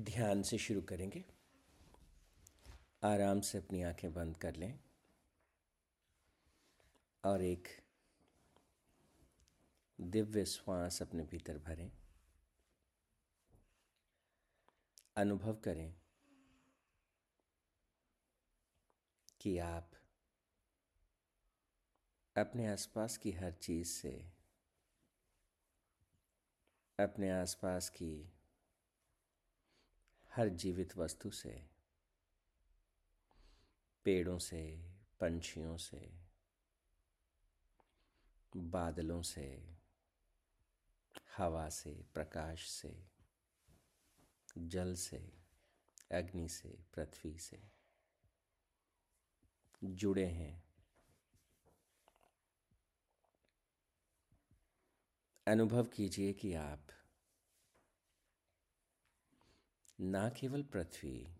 ध्यान से शुरू करेंगे। आराम से अपनी आँखें बंद कर लें। और एक दिव्य श्वास अपने भीतर भरें। अनुभव करें कि आप अपने आसपास की हर चीज़ से, अपने आसपास की हर जीवित वस्तु से, पेड़ों से, पंछियों से, बादलों से, हवा से, प्रकाश से, जल से, अग्नि से, पृथ्वी से जुड़े हैं। अनुभव कीजिए कि आप ना केवल पृथ्वी,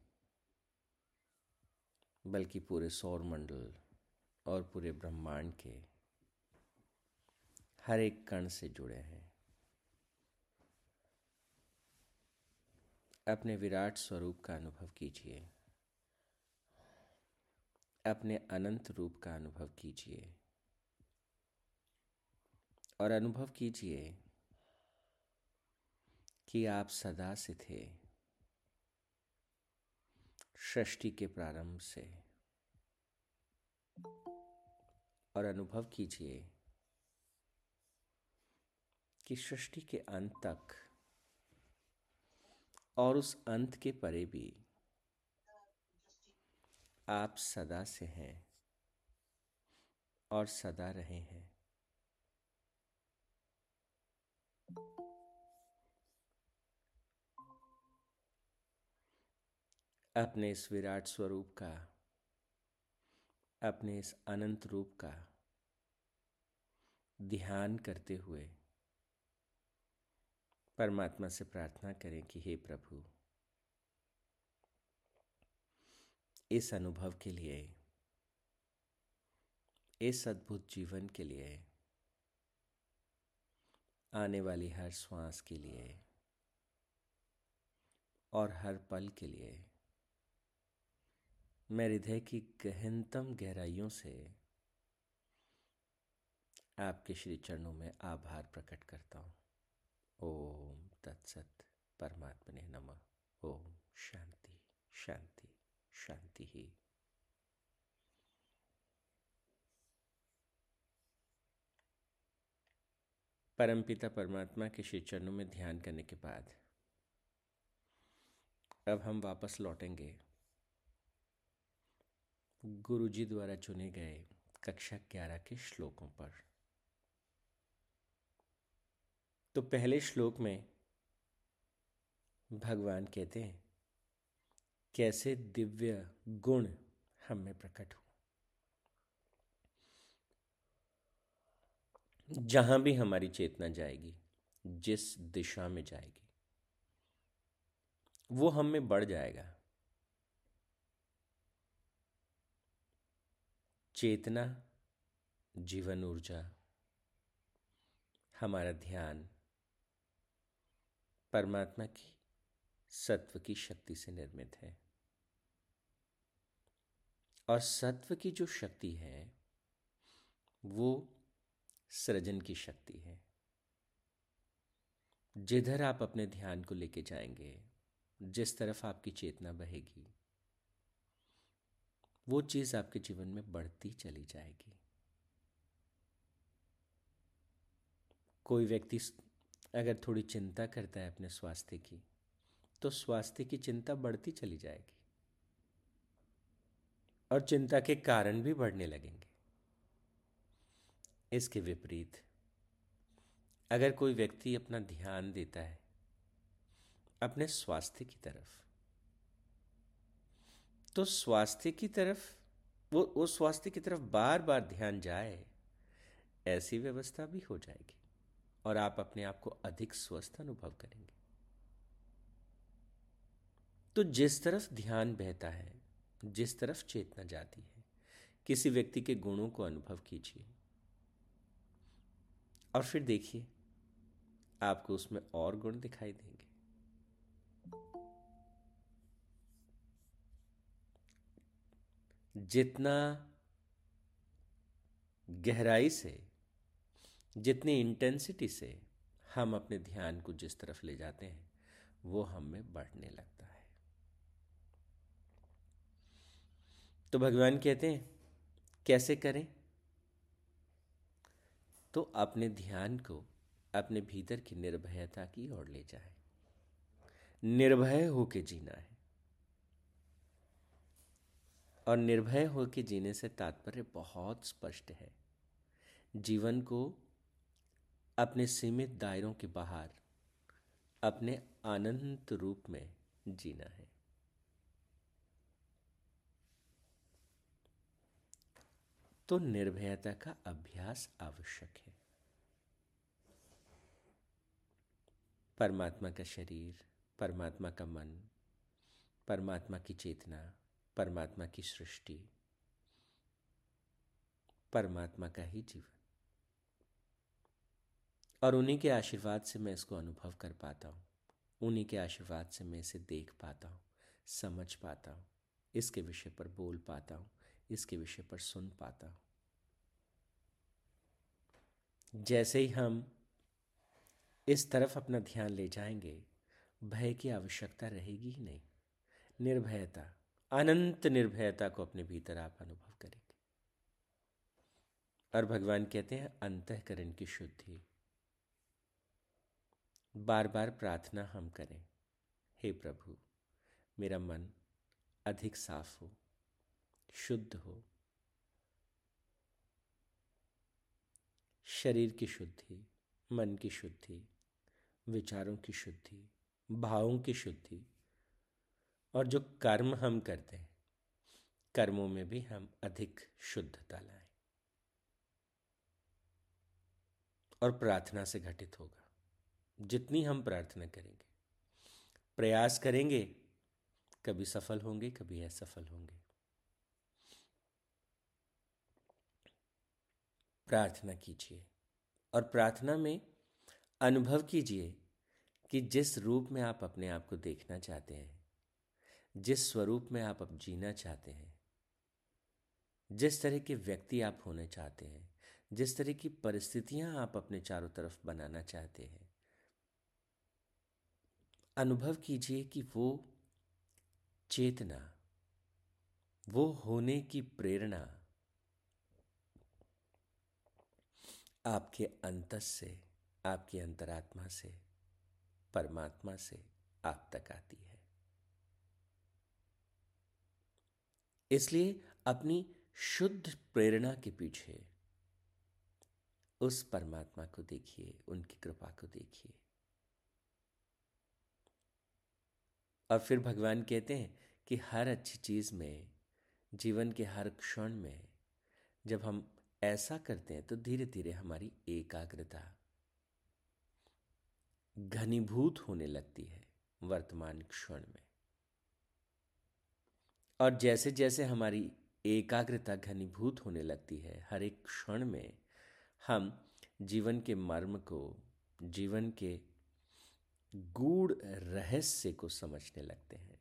बल्कि पूरे सौर मंडल और पूरे ब्रह्मांड के हर एक कण से जुड़े हैं। अपने विराट स्वरूप का अनुभव कीजिए। अपने अनंत रूप का अनुभव कीजिए। और अनुभव कीजिए कि आप सदा से थे। सृष्टि के प्रारंभ से। और अनुभव कीजिए कि सृष्टि के अंत तक और उस अंत के परे भी आप सदा से हैं और सदा रहे हैं। अपने इस विराट स्वरूप का, अपने इस अनंत रूप का ध्यान करते हुए परमात्मा से प्रार्थना करें कि हे प्रभु, इस अनुभव के लिए, इस अद्भुत जीवन के लिए, आने वाली हर श्वास के लिए और हर पल के लिए मैं हृदय की गहनतम गहराइयों से आपके श्री चरणों में आभार प्रकट करता हूँ। ओम तत्सत परमात्मने नमः। ओम शांति शांति शांति ही। परमपिता परमात्मा के श्री चरणों में ध्यान करने के बाद अब हम वापस लौटेंगे। गुरु जी द्वारा चुने गए कक्षा ग्यारह के श्लोकों पर। तो पहले श्लोक में भगवान कहते हैं, कैसे दिव्य गुण हम में प्रकट हो? जहाँ भी हमारी चेतना जाएगी, जिस दिशा में जाएगी, वो हम में बढ़ जाएगा। चेतना, जीवन ऊर्जा, हमारा ध्यान परमात्मा की, सत्व की शक्ति से निर्मित है। और सत्व की जो शक्ति है, वो सृजन की शक्ति है। जिधर आप अपने ध्यान को लेके जाएँगे, जिस तरफ़ आपकी चेतना बहेगी वो चीज़ आपके जीवन में बढ़ती चली जाएगी। कोई व्यक्ति अगर थोड़ी चिंता करता है अपने स्वास्थ्य की तो स्वास्थ्य की चिंता बढ़ती चली जाएगी। और चिंता के कारण भी बढ़ने लगेंगे। इसके विपरीत, अगर कोई व्यक्ति अपना ध्यान देता है, अपने स्वास्थ्य की तरफ़ तो स्वास्थ्य की तरफ़, वो उस स्वास्थ्य की तरफ़ बार बार ध्यान जाए, ऐसी व्यवस्था भी हो जाएगी और आप अपने आप को अधिक स्वस्थ अनुभव करेंगे। तो जिस तरफ़ ध्यान बहता है, जिस तरफ़ चेतना जाती है, किसी व्यक्ति के गुणों को अनुभव कीजिए। और फिर देखिए, आपको उसमें और गुण दिखाई देंगे। जितना गहराई से, जितनी इंटेंसिटी से हम अपने ध्यान को जिस तरफ़ ले जाते हैं, वो हम में बढ़ने लगता है। तो भगवान कहते हैं, कैसे करें? तो अपने ध्यान को अपने भीतर की निर्भयता की ओर ले जाए। निर्भय होके जीना है। और निर्भय होके जीने से तात्पर्य बहुत स्पष्ट है। जीवन को अपने सीमित दायरों के बाहर, अपने अनंत रूप में जीना है। तो निर्भयता का अभ्यास आवश्यक है। परमात्मा का शरीर, परमात्मा का मन, परमात्मा की चेतना परमात्मा की सृष्टि। परमात्मा का ही जीवन। और उन्हीं के आशीर्वाद से मैं इसको अनुभव कर पाता हूँ। उन्हीं के आशीर्वाद से मैं इसे देख पाता हूँ, समझ पाता हूँ, इसके विषय पर बोल पाता हूँ, इसके विषय पर सुन पाता हूँ। जैसे ही हम इस तरफ़ अपना ध्यान ले जाएँगे, भय की आवश्यकता रहेगी ही नहीं। निर्भयता अनंत निर्भयता को अपने भीतर आप अनुभव करेंगे। और भगवान कहते हैं, अंतकरण की शुद्धि। बार बार प्रार्थना हम करें, हे प्रभु, मेरा मन अधिक साफ़ हो, शुद्ध हो। शरीर की शुद्धि, मन की शुद्धि, विचारों की शुद्धि, भावों की शुद्धि और जो कर्म हम करते हैं, कर्मों में भी हम अधिक शुद्धता लाएँ। और प्रार्थना से घटित होगा। जितनी हम प्रार्थना करेंगे, प्रयास करेंगे, कभी सफल होंगे, कभी असफल होंगे। प्रार्थना कीजिए और प्रार्थना में अनुभव कीजिए कि जिस रूप में आप अपने आप को देखना चाहते हैं जिस स्वरूप में आप अब जीना चाहते हैं, जिस तरह के व्यक्ति आप होने चाहते हैं, जिस तरह की परिस्थितियाँ आप अपने चारों तरफ़ बनाना चाहते हैं, अनुभव कीजिए कि वो चेतना, वो होने की प्रेरणा आपके अंतस से, आपकी अंतरात्मा से, परमात्मा से आप तक आती है। इसलिए अपनी शुद्ध प्रेरणा के पीछे उस परमात्मा को देखिए, उनकी कृपा को देखिए। और फिर भगवान कहते हैं कि हर अच्छी चीज़ में, जीवन के हर क्षण में, जब हम ऐसा करते हैं तो धीरे धीरे हमारी एकाग्रता घनीभूत होने लगती है वर्तमान क्षण में। और जैसे जैसे हमारी एकाग्रता घनीभूत होने लगती है, हर एक क्षण में हम जीवन के मर्म को, जीवन के गूढ़ रहस्य को समझने लगते हैं।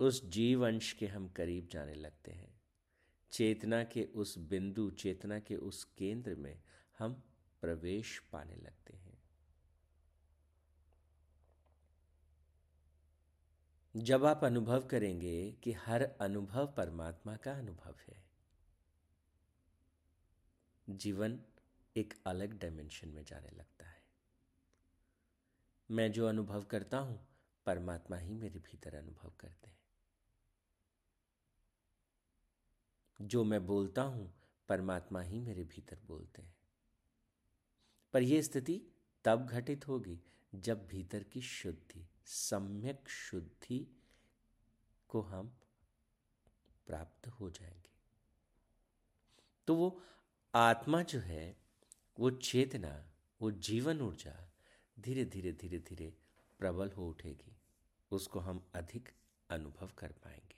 उस जीव अंश के हम करीब जाने लगते हैं। चेतना के उस बिंदु, चेतना के उस केंद्र में हम प्रवेश पाने लगते हैं। जब आप अनुभव करेंगे कि हर अनुभव परमात्मा का अनुभव है, जीवन एक अलग डायमेंशन में जाने लगता है। मैं जो अनुभव करता हूँ, परमात्मा ही मेरे भीतर अनुभव करते हैं। जो मैं बोलता हूँ, परमात्मा ही मेरे भीतर बोलते हैं। पर यह स्थिति तब घटित होगी जब भीतर की शुद्धि सम्यक शुद्धि को हम प्राप्त हो जाएँगे। तो वो आत्मा जो है, वो चेतना, वो जीवन ऊर्जा धीरे धीरे धीरे धीरे प्रबल हो उठेगी। उसको हम अधिक अनुभव कर पाएँगे।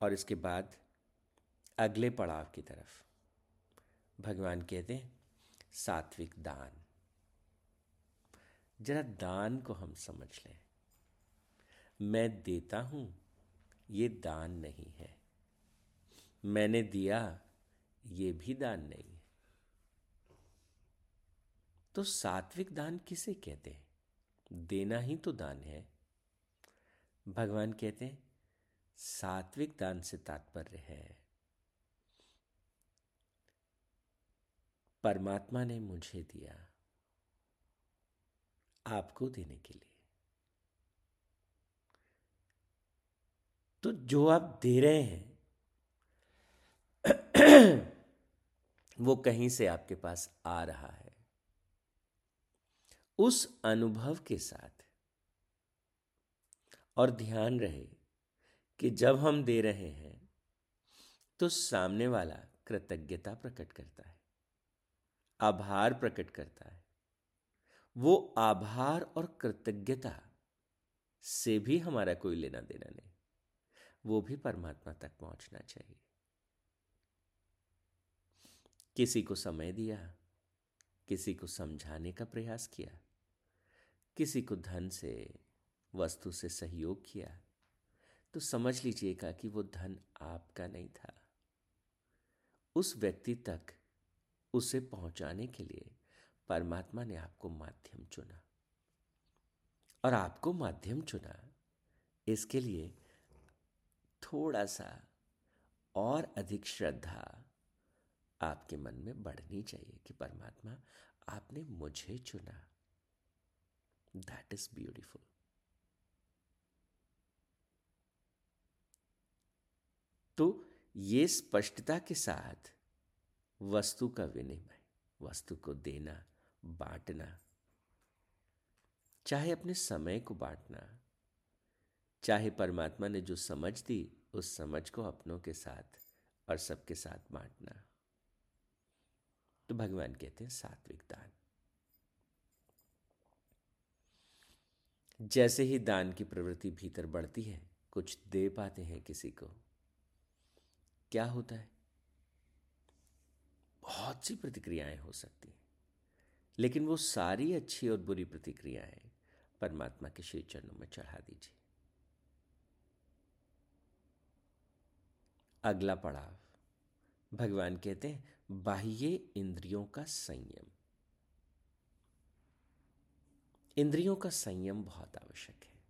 और इसके बाद अगले पड़ाव की तरफ़। भगवान कहते हैं, सात्विक दान। जरा दान को हम समझ लें। मैं देता हूँ, ये दान नहीं है। मैंने दिया, ये भी दान नहीं है। तो सात्विक दान किसे कहते हैं? देना ही तो दान है। भगवान कहते हैं, सात्विक दान से तात्पर्य है। परमात्मा ने मुझे दिया आपको देने के लिए। तो जो आप दे रहे हैं, वो कहीं से आपके पास आ रहा है। उस अनुभव के साथ और ध्यान रहे कि जब हम दे रहे हैं तो सामने वाला कृतज्ञता प्रकट करता है, आभार प्रकट करता है। वो आभार और कृतज्ञता से भी हमारा कोई लेना देना नहीं। वो भी परमात्मा तक पहुँचना चाहिए। किसी को समय दिया, किसी को समझाने का प्रयास किया, किसी को धन से, वस्तु से सहयोग किया तो समझ लीजिएगा कि वो धन आपका नहीं था। उस व्यक्ति तक, उसे पहुँचाने के लिए परमात्मा ने आपको माध्यम चुना। और आपको माध्यम चुना, इसके लिए थोड़ा सा और अधिक श्रद्धा आपके मन में बढ़नी चाहिए कि परमात्मा आपने मुझे चुना। दैट इज़ ब्यूटिफुल तो ये स्पष्टता के साथ वस्तु का विनिमय, वस्तु को देना, बांटना, चाहे अपने समय को बांटना, चाहे परमात्मा ने जो समझ दी उस समझ को अपनों के साथ और सबके साथ बांटना। तो भगवान कहते हैं, सात्विक दान। जैसे ही दान की प्रवृत्ति भीतर बढ़ती है, कुछ दे पाते हैं किसी को। क्या होता है? बहुत सी प्रतिक्रियाएँ हो सकती हैं, लेकिन वो सारी अच्छी और बुरी प्रतिक्रियाएँ परमात्मा के श्री चरणों में चढ़ा दीजिए। अगला पड़ाव। भगवान कहते हैं, बाह्य इंद्रियों का संयम। इंद्रियों का संयम बहुत आवश्यक है।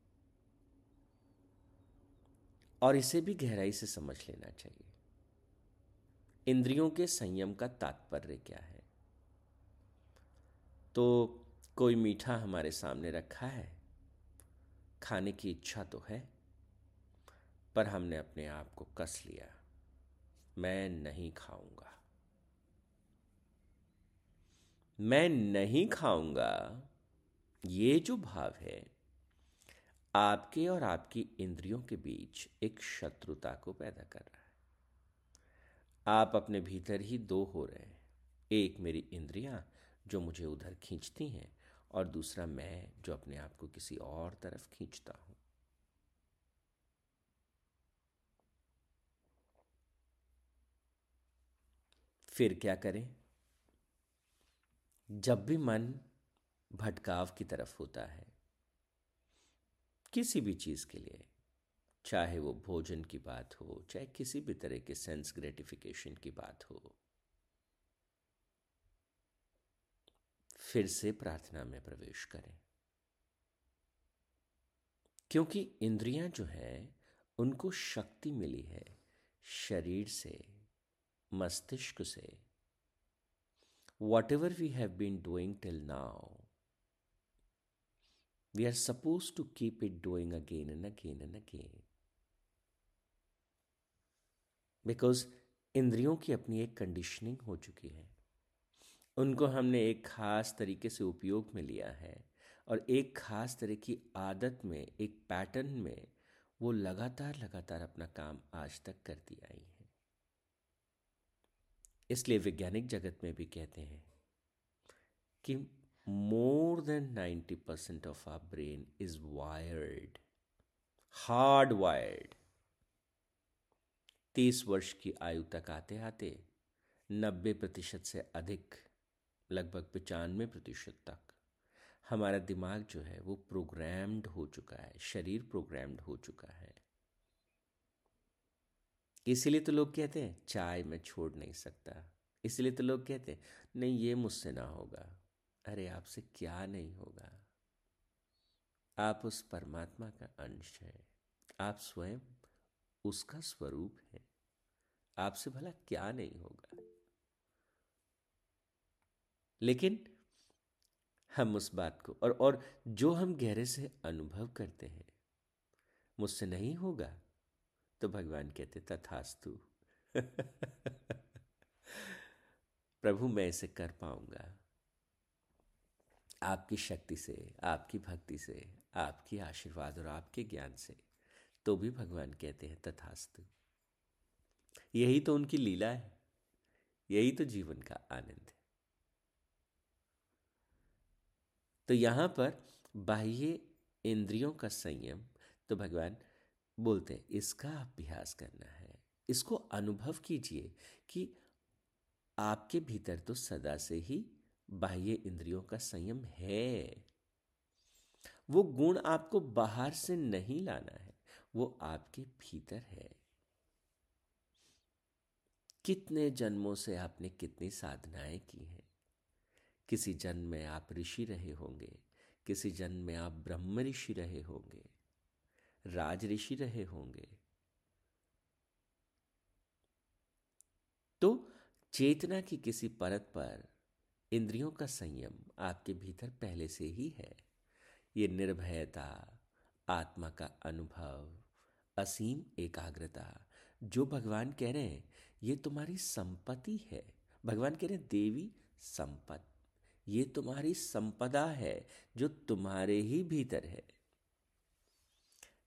और इसे भी गहराई से समझ लेना चाहिए। इंद्रियों के संयम का तात्पर्य क्या है? तो कोई मीठा हमारे सामने रखा है? खाने की इच्छा तो है, पर हमने अपने आप को कस लिया। मैं नहीं खाऊँगा। मैं नहीं खाऊँगा। ये जो भाव है, आपके और आपकी इंद्रियों के बीच एक शत्रुता को पैदा कर रहा है। आप अपने भीतर ही दो हो रहे हैं। एक मेरी इंद्रियाँ जो मुझे उधर खींचती हैं और दूसरा मैं जो अपने आप को किसी और तरफ़ खींचता हूँ। फिर क्या करें? जब भी मन भटकाव की तरफ़ होता है, किसी भी चीज़ के लिए, चाहे वो भोजन की बात हो, चाहे किसी भी तरह के सेंस ग्रेटिफिकेशन की बात हो, फिर से प्रार्थना में प्रवेश करें। क्योंकि इंद्रियाँ जो हैं, उनको शक्ति मिली है, शरीर से मस्तिष्क से। Whatever we have been doing till now we are suppose to keep it doing again and again and again because इंद्रियों की अपनी एक कंडीशनिंग हो चुकी है। उनको हमने एक खास तरीके से उपयोग में लिया है और एक खास तरह की आदत में, एक पैटर्न में वो लगातार लगातार अपना काम आज तक करती आई है। इसलिए वैज्ञानिक जगत में भी कहते हैं कि more than ninety percent of our brain is wired hard wired तीस वर्ष की आयु तक आते आते नब्बे प्रतिशत से अधिक, लगभग पचानवे प्रतिशत तक हमारा दिमाग जो है वो प्रोग्राम्ड हो चुका है, शरीर प्रोग्राम्ड हो चुका है। इसीलिए तो लोग कहते हैं, चाय मैं छोड़ नहीं सकता। इसलिए तो लोग कहते हैं, नहीं, ये मुझसे ना होगा। अरे, आपसे क्या नहीं होगा? आप उस परमात्मा का अंश हैं। आप स्वयं उसका स्वरूप है। आपसे भला क्या नहीं होगा? लेकिन हम उस बात को, और और जो हम गहरे से अनुभव करते हैं, मुझसे नहीं होगा। तो भगवान कहते, तथास्तु। प्रभु, मैं इसे कर पाऊँगा। आपकी शक्ति से, आपकी भक्ति से, आपकी आशीर्वाद और आपके ज्ञान से तो भी भगवान कहते हैं, तथास्तु। यही तो उनकी लीला है। यही तो जीवन का आनंद है। तो यहाँ पर बाह्य इंद्रियों का संयम तो भगवान बोलते हैं, इसका अभ्यास करना है। इसको अनुभव कीजिए कि आपके भीतर तो सदा से ही बाह्य इंद्रियों का संयम है। वो गुण आपको बाहर से नहीं लाना है, वो आपके भीतर है। कितने जन्मों से आपने कितनी साधनाएँ की हैं। किसी जन्म में आप ऋषि रहे होंगे, किसी जन्म में आप ब्रह्म ऋषि रहे होंगे राज ऋषि रहे होंगे। तो चेतना की किसी परत पर इंद्रियों का संयम आपके भीतर पहले से ही है। ये निर्भयता, आत्मा का अनुभव, असीम एकाग्रता, जो भगवान कह रहे हैं, ये तुम्हारी संपत्ति है। भगवान कह रहे हैं, देवी संपत। ये तुम्हारी संपदा है, जो तुम्हारे ही भीतर है।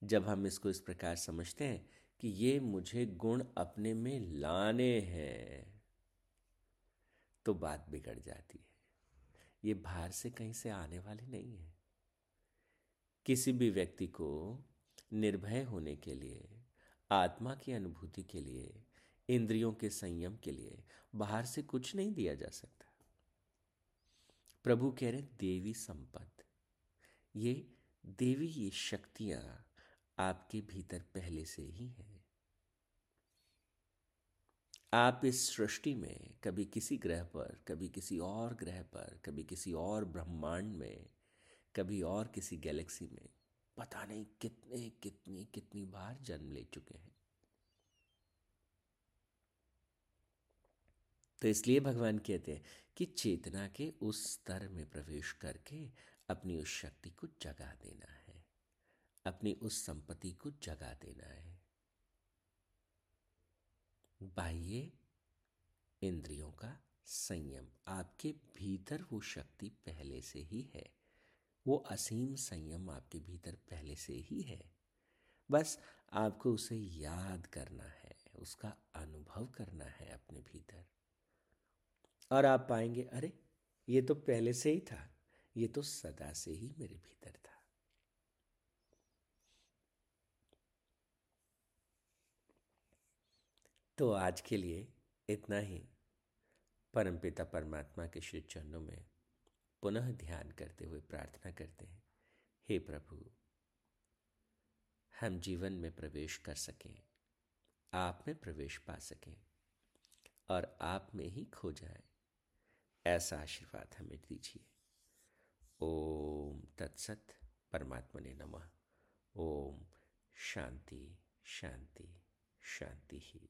जब हम इसको इस प्रकार समझते हैं कि ये मुझे गुण अपने में लाने हैं तो बात बिगड़ जाती है। ये बाहर से कहीं से आने वाले नहीं है। किसी भी व्यक्ति को निर्भय होने के लिए, आत्मा की अनुभूति के लिए, इंद्रियों के संयम के लिए बाहर से कुछ नहीं दिया जा सकता। प्रभु कह रहे देवी संपद ये देवी ये शक्तियाँ आपके भीतर पहले से ही है। आप इस सृष्टि में कभी किसी ग्रह पर, कभी किसी और ग्रह पर, कभी किसी और ब्रह्मांड में, कभी और किसी गैलेक्सी में, पता नहीं कितने, कितनी कितनी बार जन्म ले चुके हैं। तो इसलिए भगवान कहते हैं कि चेतना के उस स्तर में प्रवेश करके अपनी उस शक्ति को जगा देना है। अपनी उस संपत्ति को जगा देना है। बाह्य इंद्रियों का संयम आपके भीतर वो शक्ति पहले से ही है। वो असीम संयम आपके भीतर पहले से ही है। बस आपको उसे याद करना है, उसका अनुभव करना है अपने भीतर। और आप पाएँगे, अरे, ये तो पहले से ही था, ये तो सदा से ही मेरे भीतर था। तो आज के लिए इतना ही। परमपिता परमात्मा के श्री चरणों में पुनः ध्यान करते हुए प्रार्थना करते हैं। हे प्रभु, हम जीवन में प्रवेश कर सकें, आप में प्रवेश पा सकें और आप में ही खो जाए। ऐसा आशीर्वाद हमें दीजिए। ओम तत्सत परमात्मा ने नमः। ओम शांति शांति शांति ही।